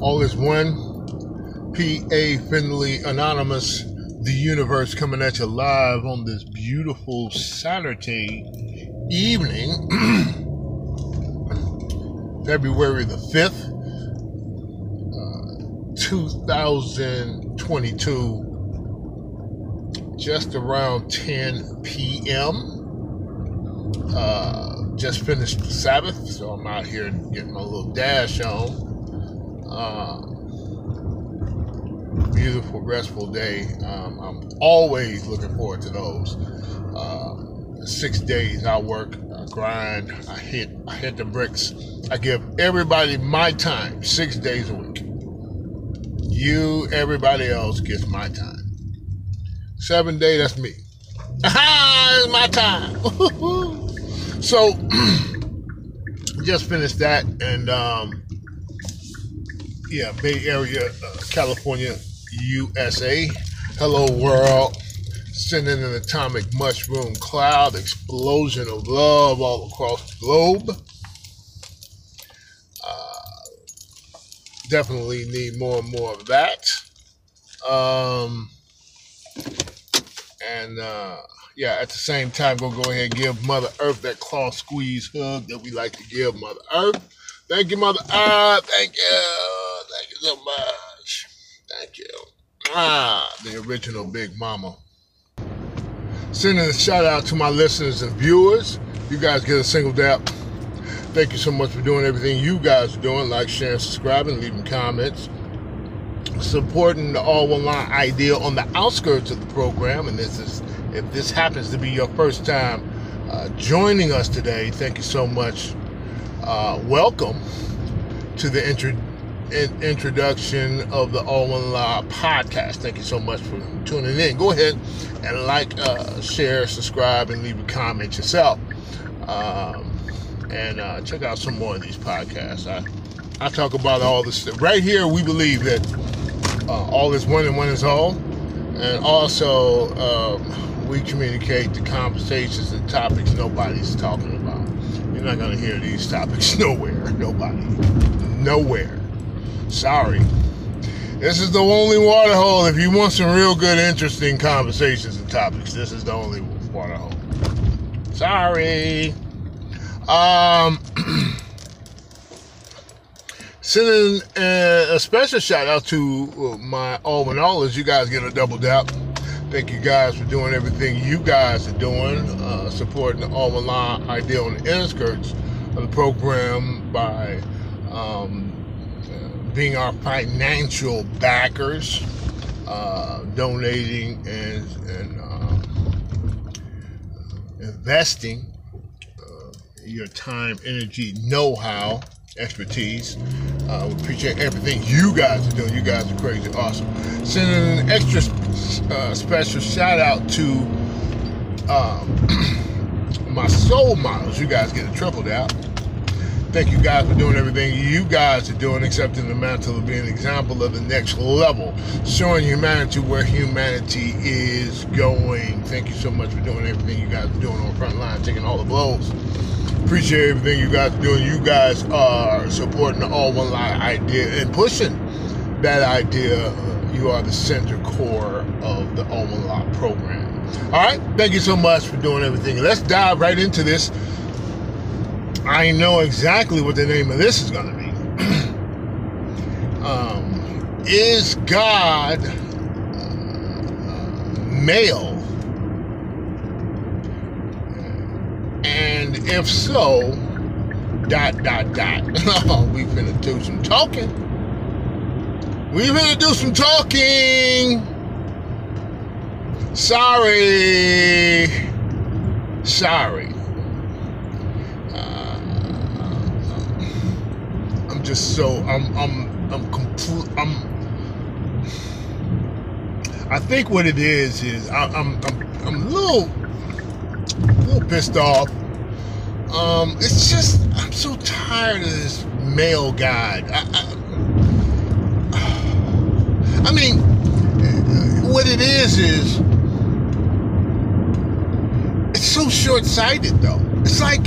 All is one. P.A. Finley Anonymous, the universe coming at you live on this beautiful Saturday evening, February the 5th, uh, 2022, just around 10 p.m. Uh, just finished the Sabbath, so I'm out here getting my little dash on. Uh, beautiful, restful day. Um, I'm always looking forward to those. Uh, six days I work, I grind, I hit, I hit the bricks. I give everybody my time, six days a week. You, everybody else gets my time. Seven day, that's me. Aha, it's my time. so, just finished that, and um, yeah, Bay Area, uh, California, USA. Hello, world. Sending an atomic mushroom cloud explosion of love all across the globe. Uh, definitely need more and more of that. Um, and uh, yeah, at the same time, we'll go ahead and give Mother Earth that claw squeeze hug that we like to give Mother Earth. Thank you, Mother Earth. Thank you. Much. Thank you. Ah, the original Big Mama. Sending a shout out to my listeners and viewers. You guys get a single dap. Thank you so much for doing everything you guys are doing. Like, sharing, subscribing, leaving comments. Supporting the All One Line idea on the outskirts of the program. And this is, if this happens to be your first time uh, joining us today, thank you so much. Uh, welcome to the intro in, introduction of the All One Law podcast. Thank you so much for tuning in. Go ahead and like, uh, share, subscribe, and leave a comment yourself. Um, and uh, check out some more of these podcasts. I, I talk about all this stuff. Right here, we believe that uh, all is one and one is all. And also, um, we communicate the conversations and topics nobody's talking about. You're not going to hear these topics nowhere. Nobody. Nowhere. Sorry. This is the only water hole. If you want some real good, interesting conversations and topics, this is the only water hole. Sorry. Um, sending a, a, special shout out to my all in all as you guys get a double dap. Thank you guys for doing everything you guys are doing, uh, supporting the All Line idea on the inner skirts of the program by um, being our financial backers, uh, donating and, and uh, investing uh, your time, energy, know-how, expertise. Uh, we appreciate everything you guys are doing. You guys are crazy awesome. Sending an extra uh, special shout out to um, my soul models. You guys get a triple out. Thank you guys for doing everything you guys are doing, accepting the mantle of being an example of the next level, showing humanity where humanity is going. Thank you so much for doing everything you guys are doing on the front line, taking all the blows. Appreciate everything you guys are doing. You guys are supporting the All One Line idea and pushing that idea. You are the center core of the All One Line program. All right, thank you so much for doing everything. Let's dive right into this. I know exactly what the name of this is going to be. um, is God uh, male? And if so, dot, dot, dot. we finna do some talking. We finna do some talking. Sorry. Sorry. Just so I'm I'm I'm complete I'm I think what it is is I, am I'm, I'm I'm a little a little pissed off. Um, it's just I'm so tired of this male guide. I, I, I mean, what it is is it's so short-sighted though. It's like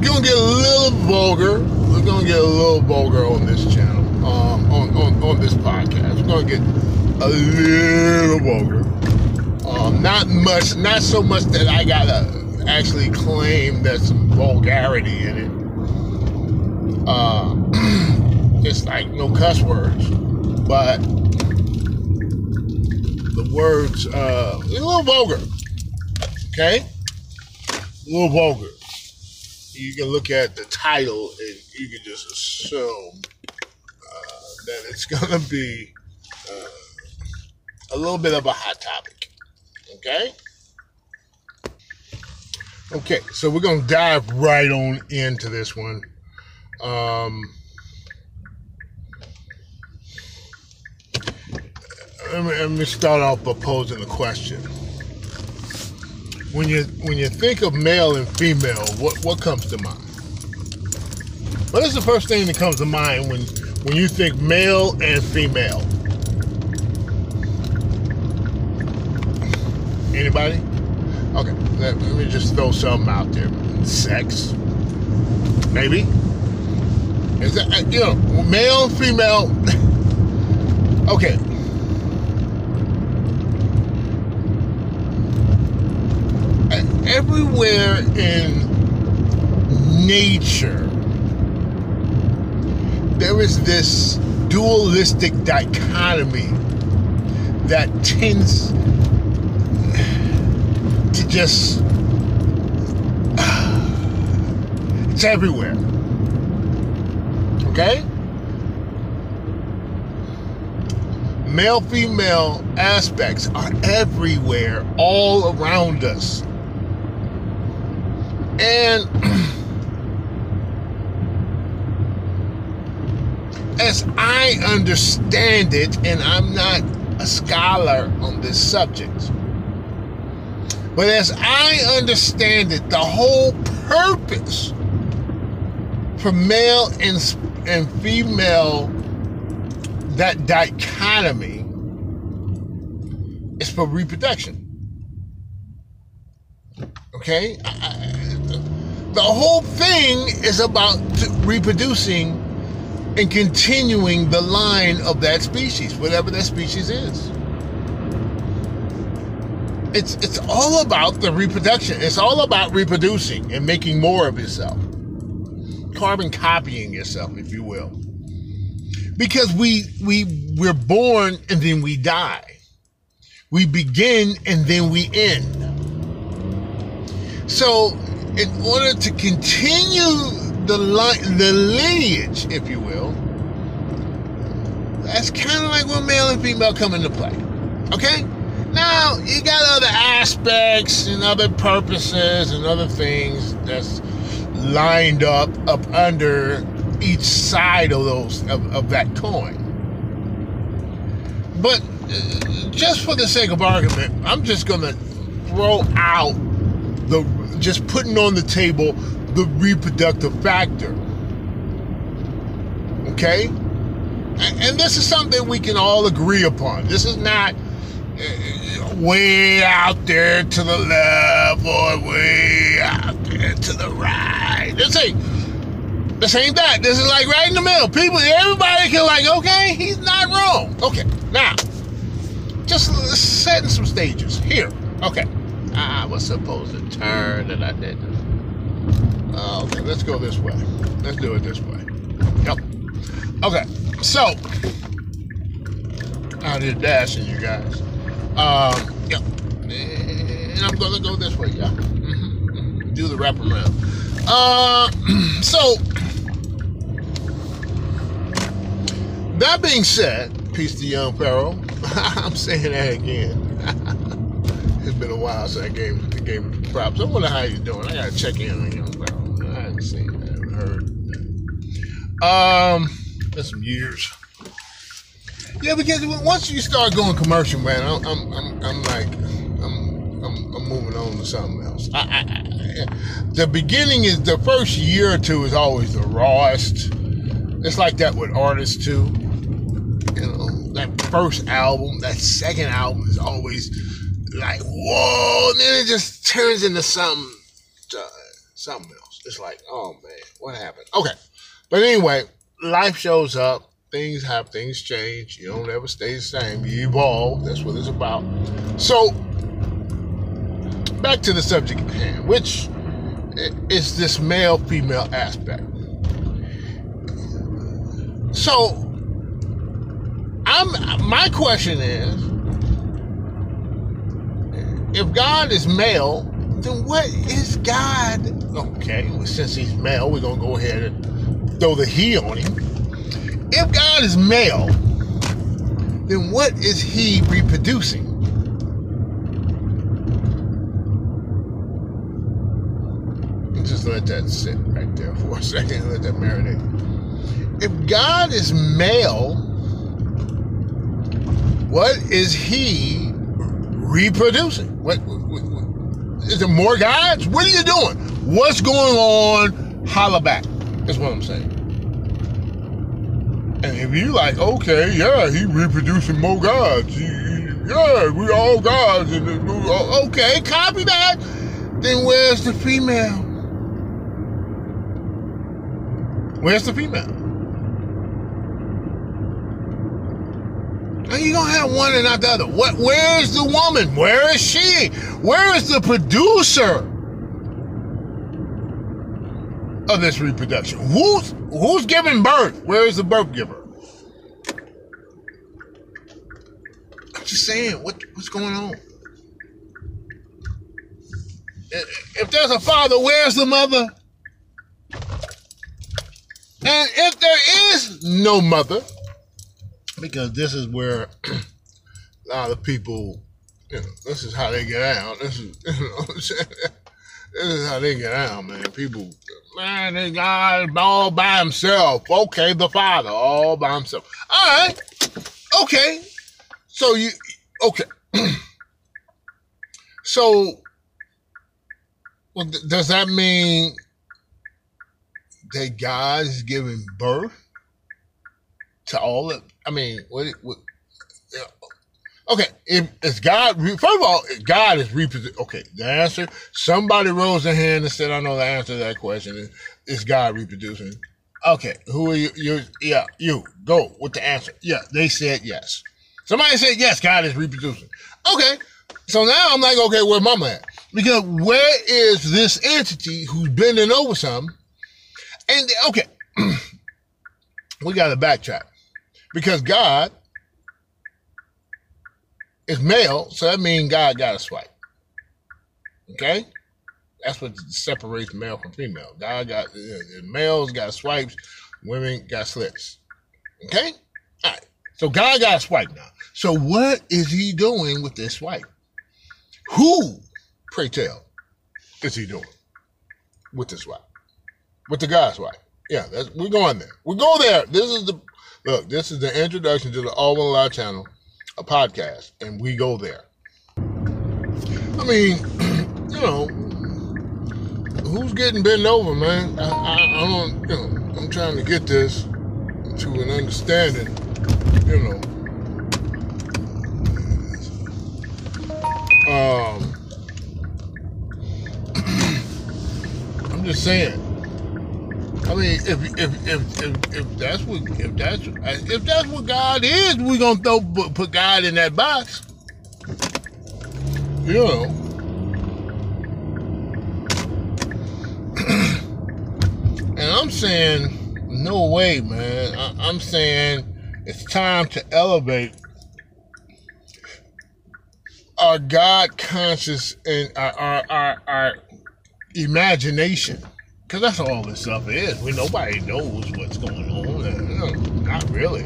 gonna get a little vulgar, we're gonna get a little vulgar on this channel, um, on, on on this podcast. We're gonna get a little vulgar. Um, not much, not so much that I gotta actually claim there's some vulgarity in it. Uh, it's like no cuss words, but the words uh, a little vulgar. Okay, a little vulgar you can look at the title and you can just assume uh, that it's going to be uh, a little bit of a hot topic. Okay? Okay, so we're going to dive right on into this one. Um, let, me, let me start off by posing a question when you when you think of male and female, what what comes to mind? What is the first thing that comes to mind when when you think male and female? Anybody? Okay, let, let me just throw something out there. Sex, maybe. Is that uh, you know male female? okay, everywhere in nature, there is this dualistic dichotomy that tends to just. It's everywhere. Okay? Male female aspects are everywhere, all around us. And as I understand it, and I'm not a scholar on this subject, but as I understand it, the whole purpose for male and, and female, that dichotomy, is for reproduction. Okay? I, the whole thing is about reproducing and continuing the line of that species, whatever that species is. It's it's all about the reproduction. It's all about reproducing and making more of yourself. Carbon copying yourself, if you will. Because we we we're born and then we die. We begin and then we end. So in order to continue the line, the lineage, if you will, that's kind of like when male and female come into play. Okay? Now, you got other aspects and other purposes and other things that's lined up up under each side of those of, of that coin. But uh, just for the sake of argument, I'm just going to throw out the just putting on the table the reproductive factor. Okay? And this is something we can all agree upon. This is not uh, way out there to the left or way out there to the right. This ain't this ain't that. This is like right in the middle. People, everybody can like, okay, he's not wrong. Okay, now, just setting some stages here. Okay. I was supposed to turn and I didn't. Okay, let's go this way. Let's do it this way. Yep. Okay, so I did dashing, you guys. Um, yep. And I'm gonna go this way, yeah. Mm-hmm. Do the wrap around. Uh, so that being said, peace to young Pharaoh. I'm saying that again. While since I gave gave him props. I wonder how he's doing. I gotta check in on. Bro. I haven't seen, I haven't heard. Um, that's some years. Yeah, because once you start going commercial, man, I'm I'm I'm, I'm like I'm, I'm I'm moving on to something else. I, I, I, the beginning is the first year or two is always the rawest. It's like that with artists too. You know, that first album, that second album is always like, whoa, then it just turns into something, uh, something else. It's like, oh man, what happened? Okay, But anyway, life shows up. Things have things change. You don't ever stay the same. You evolve. That's what it's about. So back to the subject at hand, which is this male female aspect. So, I'm my question is if God is male, then what is God? Okay, well, since he's male, we're gonna go ahead and throw the he on him. If God is male, then what is he reproducing? Just let that sit right there for a second. Let that marinate. If God is male, what is he reproducing? What, what, what is there more gods? What are you doing? What's going on? Holla back. That's what I'm saying. And if you like, okay, yeah, he reproducing more gods. Yeah, we all gods. Oh, okay, copy that. Then where's the female? Where's the female? You don't have one and not the other. What? Where is the woman? Where is she? Where is the producer of this reproduction? Who's who's giving birth? Where is the birth giver? I'm just saying, what what's going on? If there's a father, where's the mother? And if there is no mother, because this is where a lot of people, you know, this is how they get out. This is, you know this is how they get out, man. People, man, they God all by himself. Okay, the Father, all by himself. All right, okay. So you, okay. so, well, does that mean that God is giving birth to all of. I mean, what? what okay, if God, first of all, God is reproducing. Okay, the answer. Somebody rose their hand and said, "I know the answer to that question." Is God reproducing? Okay, who are you? You, yeah, you go with the answer. Yeah, they said yes. Somebody said yes. God is reproducing. Okay, so now I'm like, okay, where mama at? Because where is this entity who's bending over something and okay, we got to backtrack because God is male, so that means God got a swipe. Okay, that's what separates male from female. God got uh, males got swipes, women got slits. Okay, all right. So God got a swipe now. So what is He doing with this swipe? Who, pray tell, is He doing with this swipe? with the guys, right? Yeah, we're going there. We go there. This is the look. This is the introduction to the All One Live channel, a podcast, and we go there. I mean, you know, who's getting bent over, man? I, I, I don't, you know, I'm trying to get this to an understanding, you know. Um, I'm just saying I mean, if if if if, if that's what if that's if that's what God is, we're gonna throw put God in that box. You know. and I'm saying, no way, man. I, I'm saying it's time to elevate our God conscious and our, our, our, our imagination. Because that's all this stuff is. We nobody knows what's going on. Not really.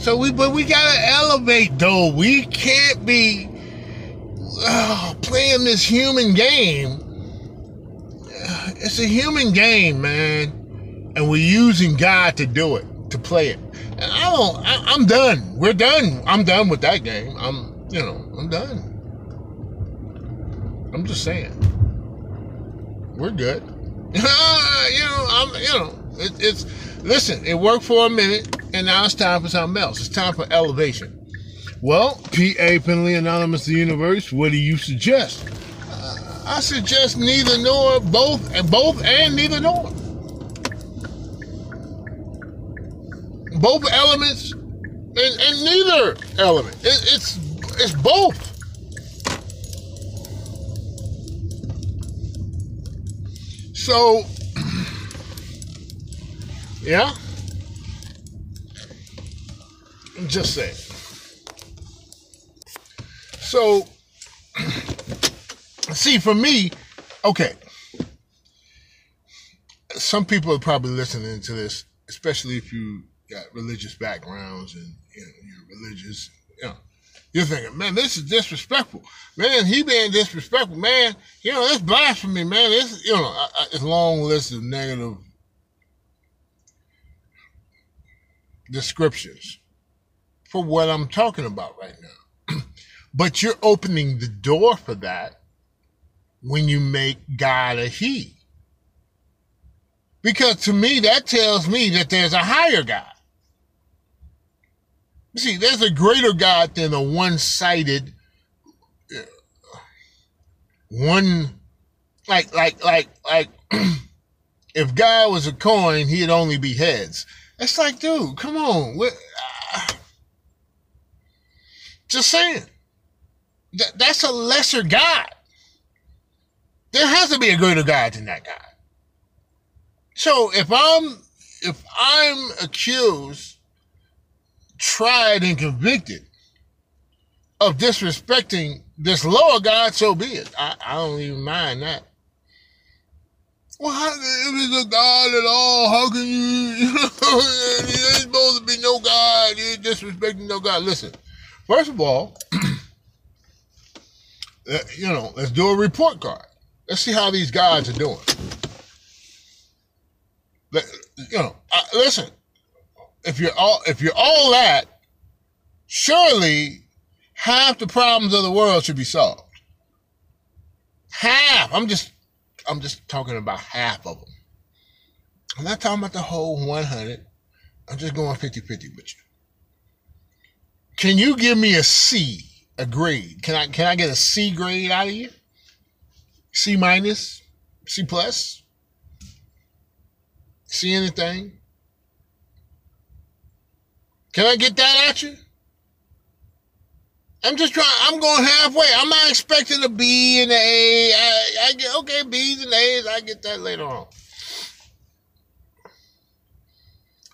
So we, but we gotta elevate though. We can't be uh, playing this human game. It's a human game, man, and we're using God to do it, to play it. And I don't. I, I'm done. We're done. I'm done with that game. I'm, you know, I'm done. I'm just saying we're good. Uh, you know, I'm, you know, it, it's listen. It worked for a minute, and now it's time for something else. It's time for elevation. Well, P.A. Finley Anonymous the Universe, what do you suggest? Uh, I suggest neither nor, both, and both and neither nor. Both elements and, and neither element. It, it's it's both. So, yeah, just saying. So, see, for me, okay, some people are probably listening to this, especially if you got religious backgrounds and you know, you're religious. You know, you're thinking, man, this is disrespectful. Man, he being disrespectful. Man, you know, it's blasphemy, man. It's you know, it's a long list of negative descriptions for what I'm talking about right now. but you're opening the door for that when you make God a he. Because to me, that tells me that there's a higher God. You see, there's a greater God than a one sided, one, like, like, like, like, if God was a coin, he'd only be heads. It's like, dude, come on. What, uh, just saying. That, that's a lesser God. There has to be a greater God than that God. So if I'm if I'm accused, tried, and convicted of disrespecting this lower God, so be it. I, I don't even mind that. Well, how, if it's a God at all, how can you, you know, ain't supposed to be no God. You're disrespecting no God. Listen, first of all, you know, let's do a report card. Let's see how these gods are doing you know, uh, listen. If you're all if you're all that, surely half the problems of the world should be solved. Half. I'm just I'm just talking about half of them. I'm not talking about the whole 100. I'm just going 50 50 with you. Can you give me a C, a grade? Can I can I get a C grade out of you? C minus? C plus? See anything? Can I get that at you? I'm just trying. I'm going halfway. I'm not expecting a B and an A. I, I get okay B's and A's. I get that later on.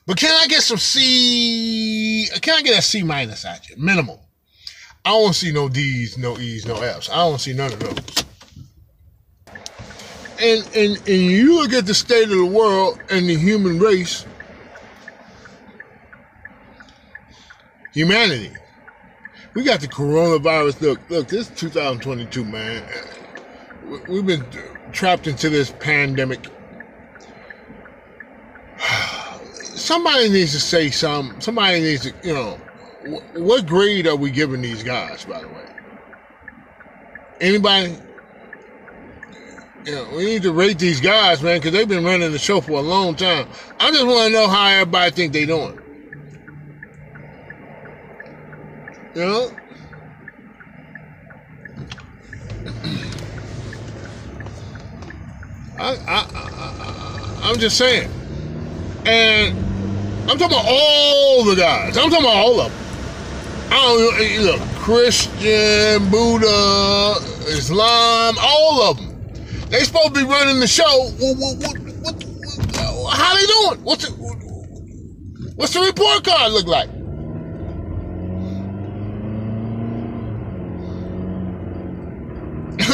But can I get some C? Can I get a C minus at you? Minimum. I don't see no D's, no E's, no F's. I don't see none of those and, and, and you look at the state of the world and the human race, humanity. We got the coronavirus. Look, look, this is 2022, man. We've been trapped into this pandemic. Somebody needs to say something. Somebody needs to, you know, what grade are we giving these guys, by the way? Anybody? you know, we need to rate these guys, man, because they've been running the show for a long time. I just want to know how everybody think they doing. Know? I, I, I, I'm just saying. And I'm talking about all the guys. I'm talking about all of them. I don't know, eh, look, Christian, Buddha, Islam, all of them. They supposed to be running the show. What, what, what, how they doing? What's the, what's the report card look like?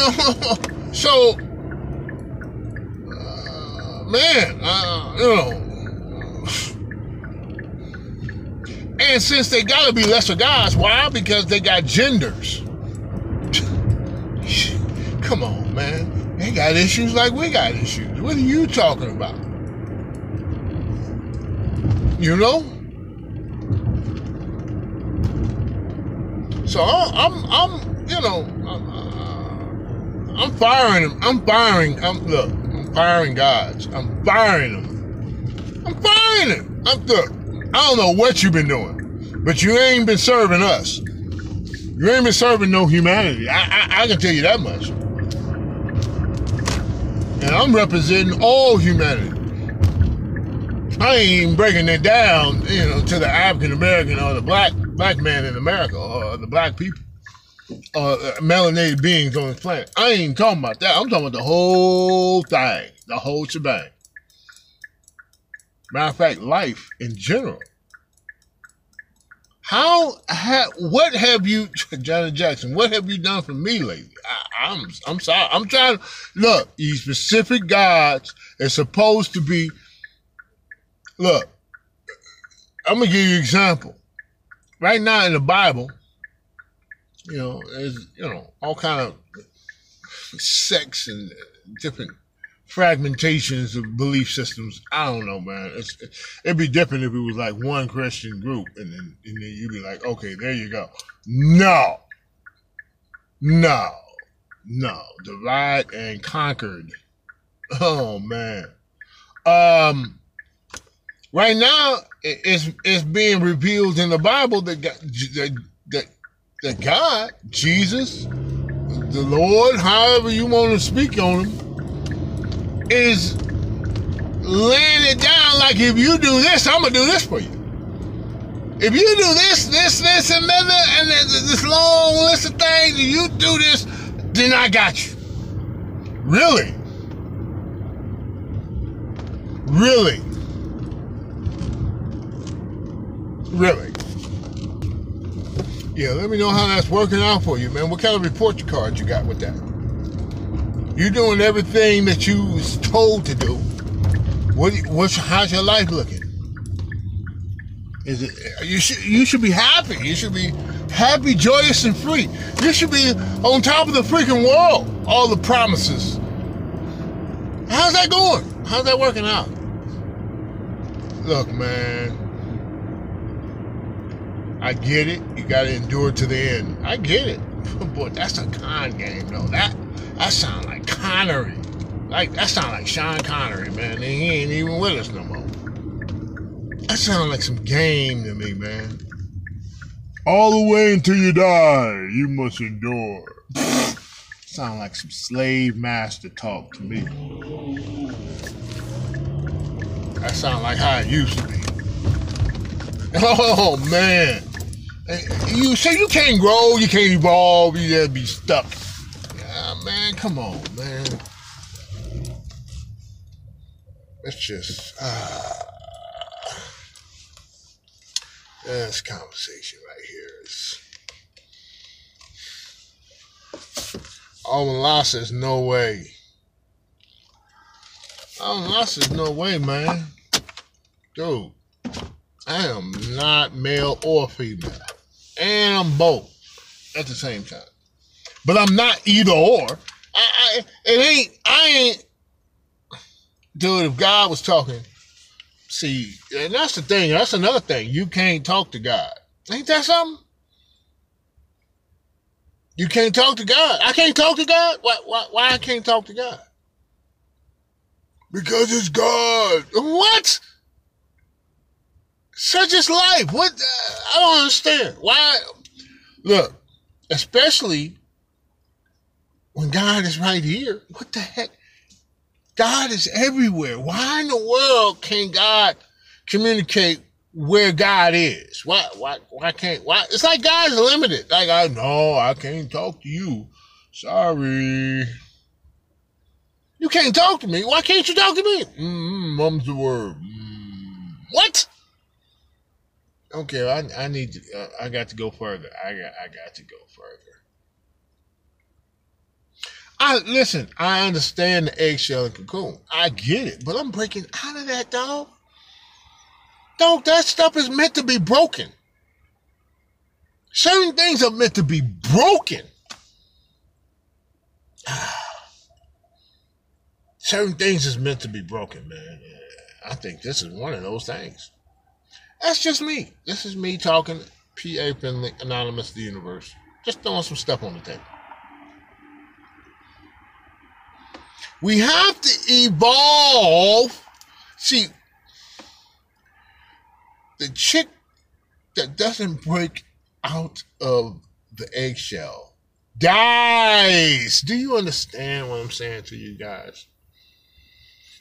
so, uh, man, uh, you know, and since they gotta be lesser guys, why? Because they got genders. Come on, man. They got issues like we got issues. What are you talking about? You know? So I'm, I'm, you know, I'm firing them. I'm firing. I'm look. I'm firing gods. I'm firing them. I'm firing them. I'm look. I don't know what you've been doing, but you ain't been serving us. You ain't been serving no humanity. I, I, I can tell you that much. And I'm representing all humanity. I ain't even breaking it down, you know, to the African American or the black black man in America or the black people uh, melanated beings on this planet. I ain't talking about that. I'm talking about the whole thing, the whole shebang. Matter of fact, life in general. How, ha, what have you, Johnny Jackson, what have you done for me lately? I, am I'm, I'm sorry. I'm trying to, look, these specific gods are supposed to be, look, I'm to give you an example. Right now in the Bible, you know, there's, you know, all kind of sects and different fragmentations of belief systems. I don't know, man. It's, it'd be different if it was like one Christian group, and then and then you'd be like, okay, there you go. No, no, no. Divide and conquered. Oh man. Um. Right now, it's it's being revealed in the Bible that that that, that God, Jesus, the Lord, however you want to speak on him is laying it down like if you do this, I'm gonna do this for you. If you do this, this, this, and another, and this long list of things, and you do this, then I got you. Really? Really? Really? Yeah, let me know how that's working out for you, man. What kind of report card you got with that? You're doing everything that you was told to do. What, what's, how's your life looking? Is it, you should, you should be happy. You should be happy, joyous, and free. You should be on top of the freaking world. All the promises. How's that going? How's that working out? Look, man. I get it. You got to endure to the end. I get it. Boy, that's a con game, though. That that sound like Connery. Like that sound like Sean Connery, man. And he ain't even with us no more. That sound like some game to me, man. All the way until you die, you must endure. sound like some slave master talk to me. That sound like how it used to be. Oh man. You say you can't grow, you can't evolve, you just be stuck Yeah, man, come on, man. It's just uh, this conversation right here is Alvin says no way. Alvin says no way, man. Dude, I am not male or female. And I'm both at the same time. But I'm not either or. I, I it ain't I ain't dude, if God was talking, see, and that's the thing, that's another thing. You can't talk to God. Ain't that something? You can't talk to God. I can't talk to God. Why, why, why I can't talk to God? Because it's God. What? Such is life. What? I don't understand. Why? Look, especially when God is right here? What the heck? God is everywhere. Why in the world can God communicate where God is? Why why why can't why it's like God's limited. Like I know I can't talk to you. Sorry. You can't talk to me. Why can't you talk to me? Mm, mum's the word. Mm, what? Okay, I I need to. Uh, I got to go further. I got I got to go further. I listen, I understand the eggshell and cocoon. I get it, but I'm breaking out of that, dog. Dog, that stuff is meant to be broken. Certain things are meant to be broken. Certain things is meant to be broken, man. I think this is one of those things. That's just me. This is me talking. PA Finley, Anonymous, the universe. Just throwing some stuff on the table. We have to evolve. See, the chick that doesn't break out of the eggshell dies. Do you understand what I'm saying to you guys?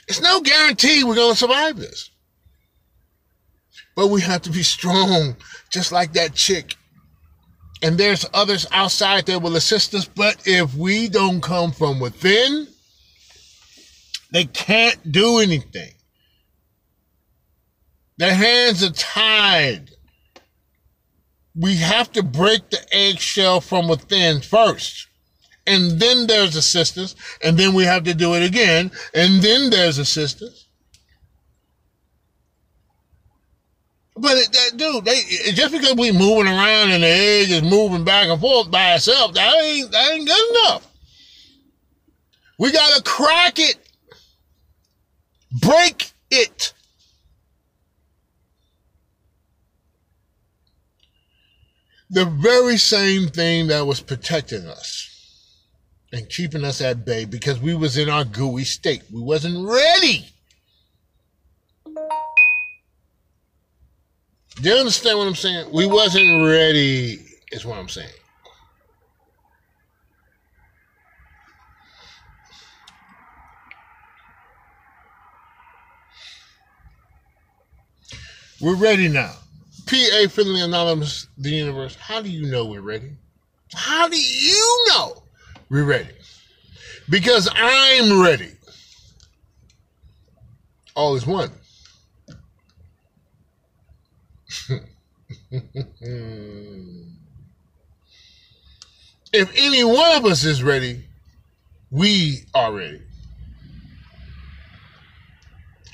It's no guarantee we're going to survive this. But we have to be strong, just like that chick. And there's others outside that will assist us. But if we don't come from within, they can't do anything. Their hands are tied. We have to break the eggshell from within first. And then there's assistance. And then we have to do it again. And then there's assistance. But it, that, dude, they, just because we moving around and the egg is moving back and forth by itself, that ain't that ain't good enough. We gotta crack it, break it. The very same thing that was protecting us and keeping us at bay because we was in our gooey state. We wasn't ready. Do you understand what I'm saying? We wasn't ready, is what I'm saying. We're ready now. PA Finley Anonymous, the universe. How do you know we're ready? How do you know we're ready? Because I'm ready. All is one. If any one of us is ready, we are ready.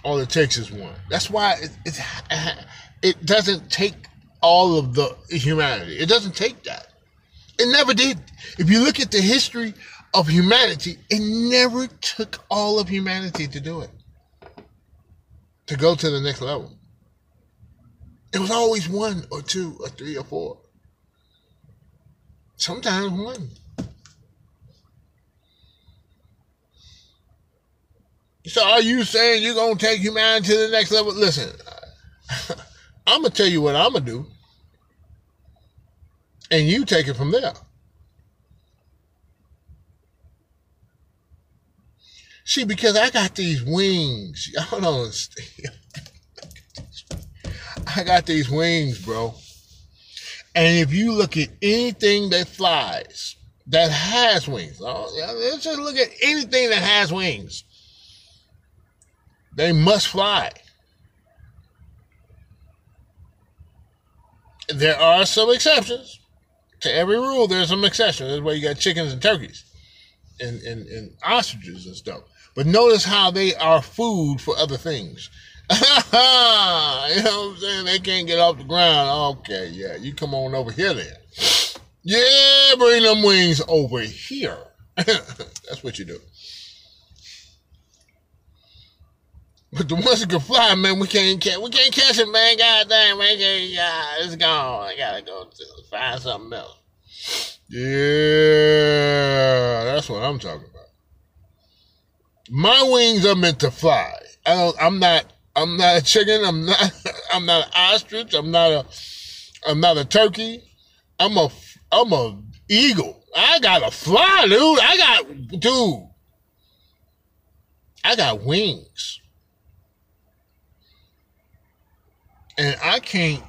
All it takes is one. That's why it, it, it doesn't take all of the humanity. It doesn't take that. It never did. If you look at the history of humanity, it never took all of humanity to do it, to go to the next level. It was always one or two or three or four. Sometimes one. So are you saying you're gonna take humanity to the next level? Listen, I'm gonna tell you what I'm gonna do, and you take it from there. See, because I got these wings, y'all don't understand. I got these wings, bro. And if you look at anything that flies, that has wings, oh, let's just look at anything that has wings. They must fly. There are some exceptions. To every rule, there's some exceptions. That's why you got chickens and turkeys and, and, and ostriches and stuff. But notice how they are food for other things. you know what I'm saying? They can't get off the ground. Okay, yeah, you come on over here then. Yeah, bring them wings over here. That's what you do. But the ones that can fly, man, we can't catch. We can't catch it, man. God damn, man, it's gone. I gotta go to find something else. Yeah, that's what I'm talking about. My wings are meant to fly. I don't. I'm not. I'm not a chicken. I'm not. I'm not an ostrich. I'm not a. I'm not a turkey. I'm a. I'm a eagle. I gotta fly, dude. I got, dude. I got wings. and I can't,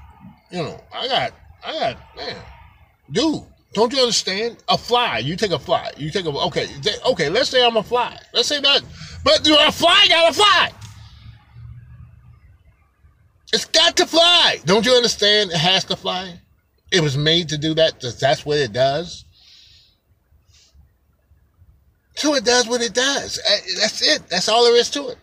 you know, I got, I got, man, dude, don't you understand? A fly, you take a fly, you take a, okay, okay, let's say I'm a fly, let's say that, but you a fly gotta fly. It's got to fly. Don't you understand? It has to fly. It was made to do that. That's what it does. So it does what it does. That's it. That's all there is to it.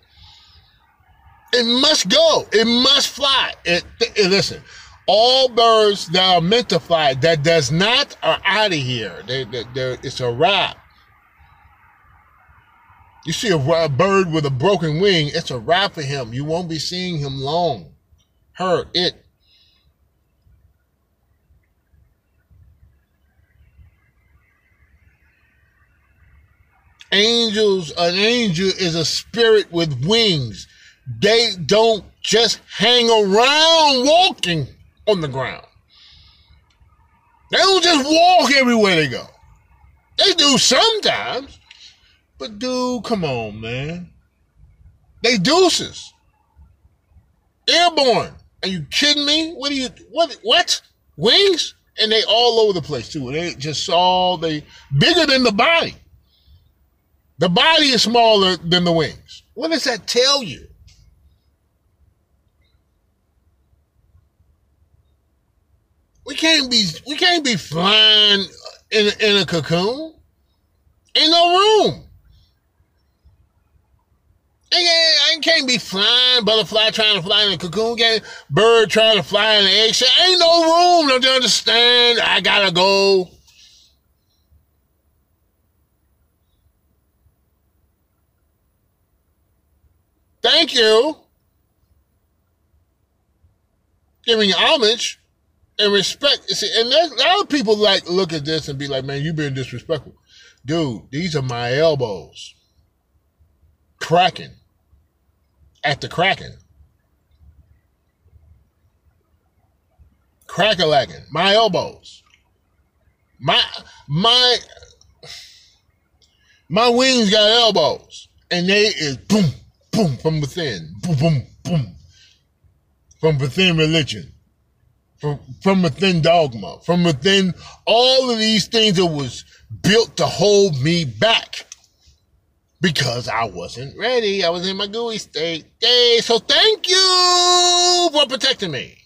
It must go. It must fly. It, it, listen, all birds that are meant to fly that does not are out of here. They, they, it's a wrap. You see a, a, bird with a broken wing, it's a wrap for him. You won't be seeing him long. Her, it. Angels, an angel is a spirit with wings they don't just hang around walking on the ground. They don't just walk everywhere they go. They do sometimes. But dude, come on, man. They deuces. Airborne. Are you kidding me? What are you what what? Wings? And they all over the place too. They just all they bigger than the body. The body is smaller than the wings. What does that tell you? We can't be we can't be flying in in a cocoon. Ain't no room. I can't be flying, butterfly trying to fly in a cocoon, can't, bird trying to fly in an eggshell. Ain't no room, don't you understand? I gotta go. Thank you. Giving you homage and respect. See, and a lot of people like look at this and be like, man, you being disrespectful. Dude, these are my elbows. Cracking at the Kraken. Crack-a-lacking. My elbows. My my my wings got elbows. And they is boom, boom from within. Boom, boom, boom. From within religion. From from within dogma. From within all of these things that was built to hold me back because I wasn't ready. I was in my gooey state. Hey, so thank you for protecting me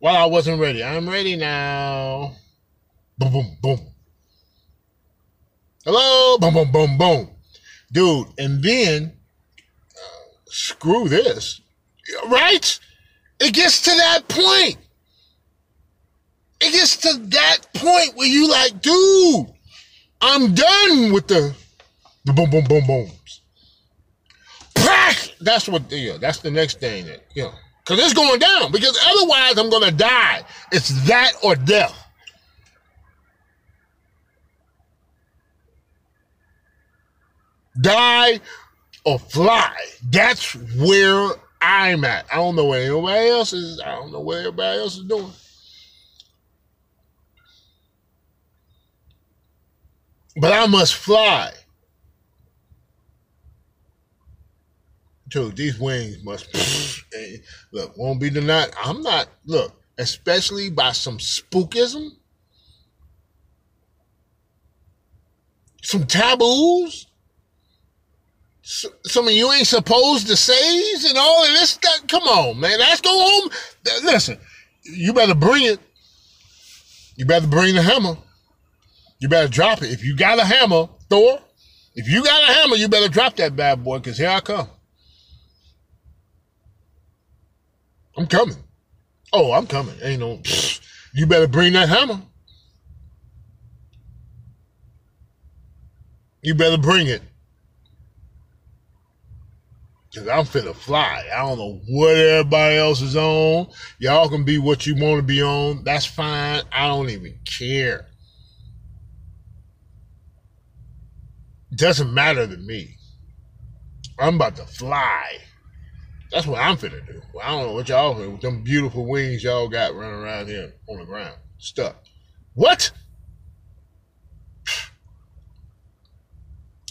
while I wasn't ready. I'm ready now. Boom, boom, boom. Hello, boom, boom, boom, boom. Dude, and then uh, screw this. Right? It gets to that point. It gets to that point where you like, dude, I'm done with the the boom, boom, boom, booms. That's what, yeah, that's the next thing that, you know, because it's going down. Because otherwise, I'm going to die. It's that or death. Die or fly. That's where I'm at. I don't know where anybody else is. I don't know what everybody else is doing. But I must fly. Dude, these wings must look won't be denied. I'm not look, especially by some spookism, some taboos, some of you ain't supposed to say and all of this. Stuff. Come on, man, let's go home. Listen, you better bring it. You better bring the hammer. You better drop it. If you got a hammer, Thor, if you got a hammer, you better drop that bad boy, because here I come. I'm coming. Oh, I'm coming. Ain't no, you better bring that hammer. You better bring it. Cause I'm finna fly. I don't know what everybody else is on. Y'all can be what you want to be on. That's fine. I don't even care. Doesn't matter to me. I'm about to fly. That's what I'm finna do. Well, I don't know what y'all with them beautiful wings y'all got running around here on the ground. Stuck. What?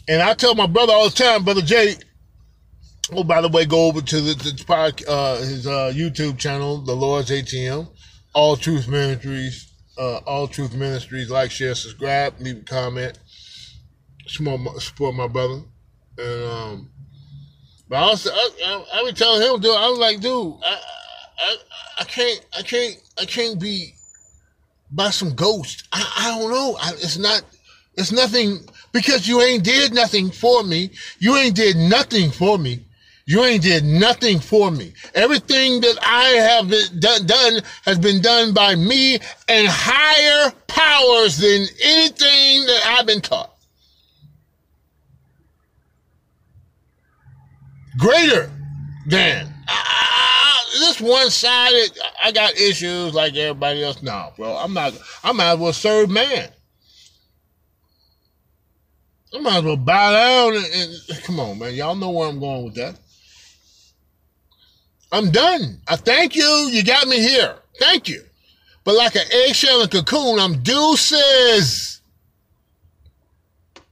And I tell my brother all the time, brother Jay. Oh, by the way, go over to the, the uh, his uh, YouTube channel, The Lord's ATM, All Truth Ministries, uh, All Truth Ministries. Like, share, subscribe, leave a comment, support, support my brother, and um, but I was, I, telling him, dude, I was like, dude, I, I, I can't, I can't, I can't be by some ghost. I, I don't know. I, it's not, it's nothing because you ain't did nothing for me. You ain't did nothing for me. You ain't did nothing for me. Everything that I have done, done has been done by me and higher powers than anything that I've been taught. Greater than. this one sided, I got issues like everybody else. No, bro, I'm not, I might as well serve man. I might as well bow down and, and come on, man. Y'all know where I'm going with that. I'm done. I thank you. You got me here. Thank you. But like an eggshell and cocoon, I'm deuces.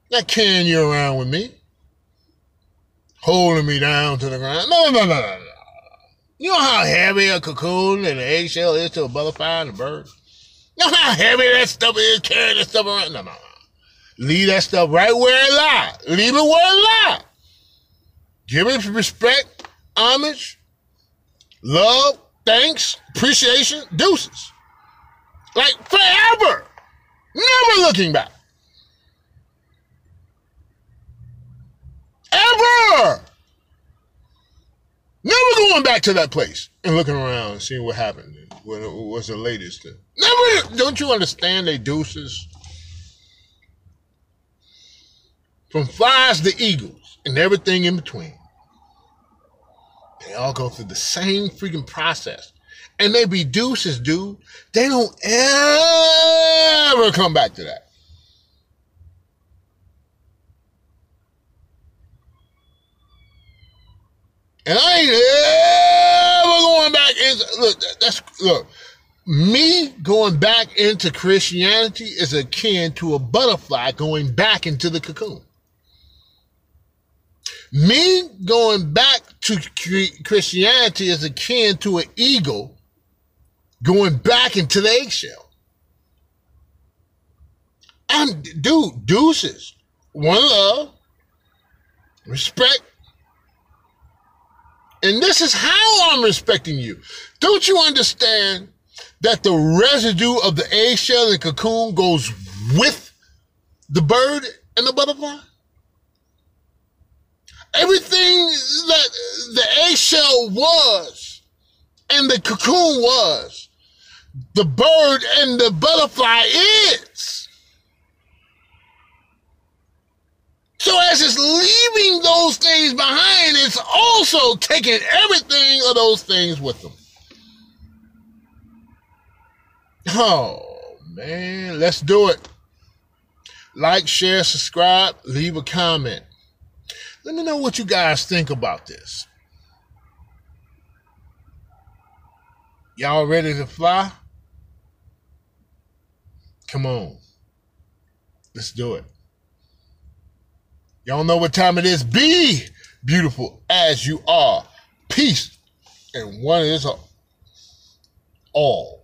Not carrying you around with me holding me down to the ground. No, no, no, no, no. You know how heavy a cocoon and an eggshell is to a butterfly and a bird? You know how heavy that stuff is carrying that stuff around? No, no, no. Leave that stuff right where it lies. Leave it where it lies. Give it respect, homage, love, thanks, appreciation, deuces. Like forever. Never looking back. Ever. Never going back to that place and looking around and seeing what happened. What was the latest? Never. Don't you understand they deuces? From flies to eagles and everything in between. They all go through the same freaking process. And they be deuces, dude. They don't ever come back to that. And I ain't ever going back into look, that's look. Me going back into Christianity is akin to a butterfly going back into the cocoon. Me going back to Christianity is akin to an eagle going back into the eggshell. I'm dude, deuces. One love, respect, and this is how I'm respecting you. Don't you understand that the residue of the eggshell and cocoon goes with the bird and the butterfly? Everything that the eggshell was and the cocoon was, the bird and the butterfly is. So as it's leaving those things behind, it's also taking everything of those things with them. Oh man, let's do it. Like, share, subscribe, leave a comment. Let me know what you guys think about this. Y'all ready to fly? Come on. Let's do it. Y'all know what time it is. Be beautiful as you are. Peace. And one is all.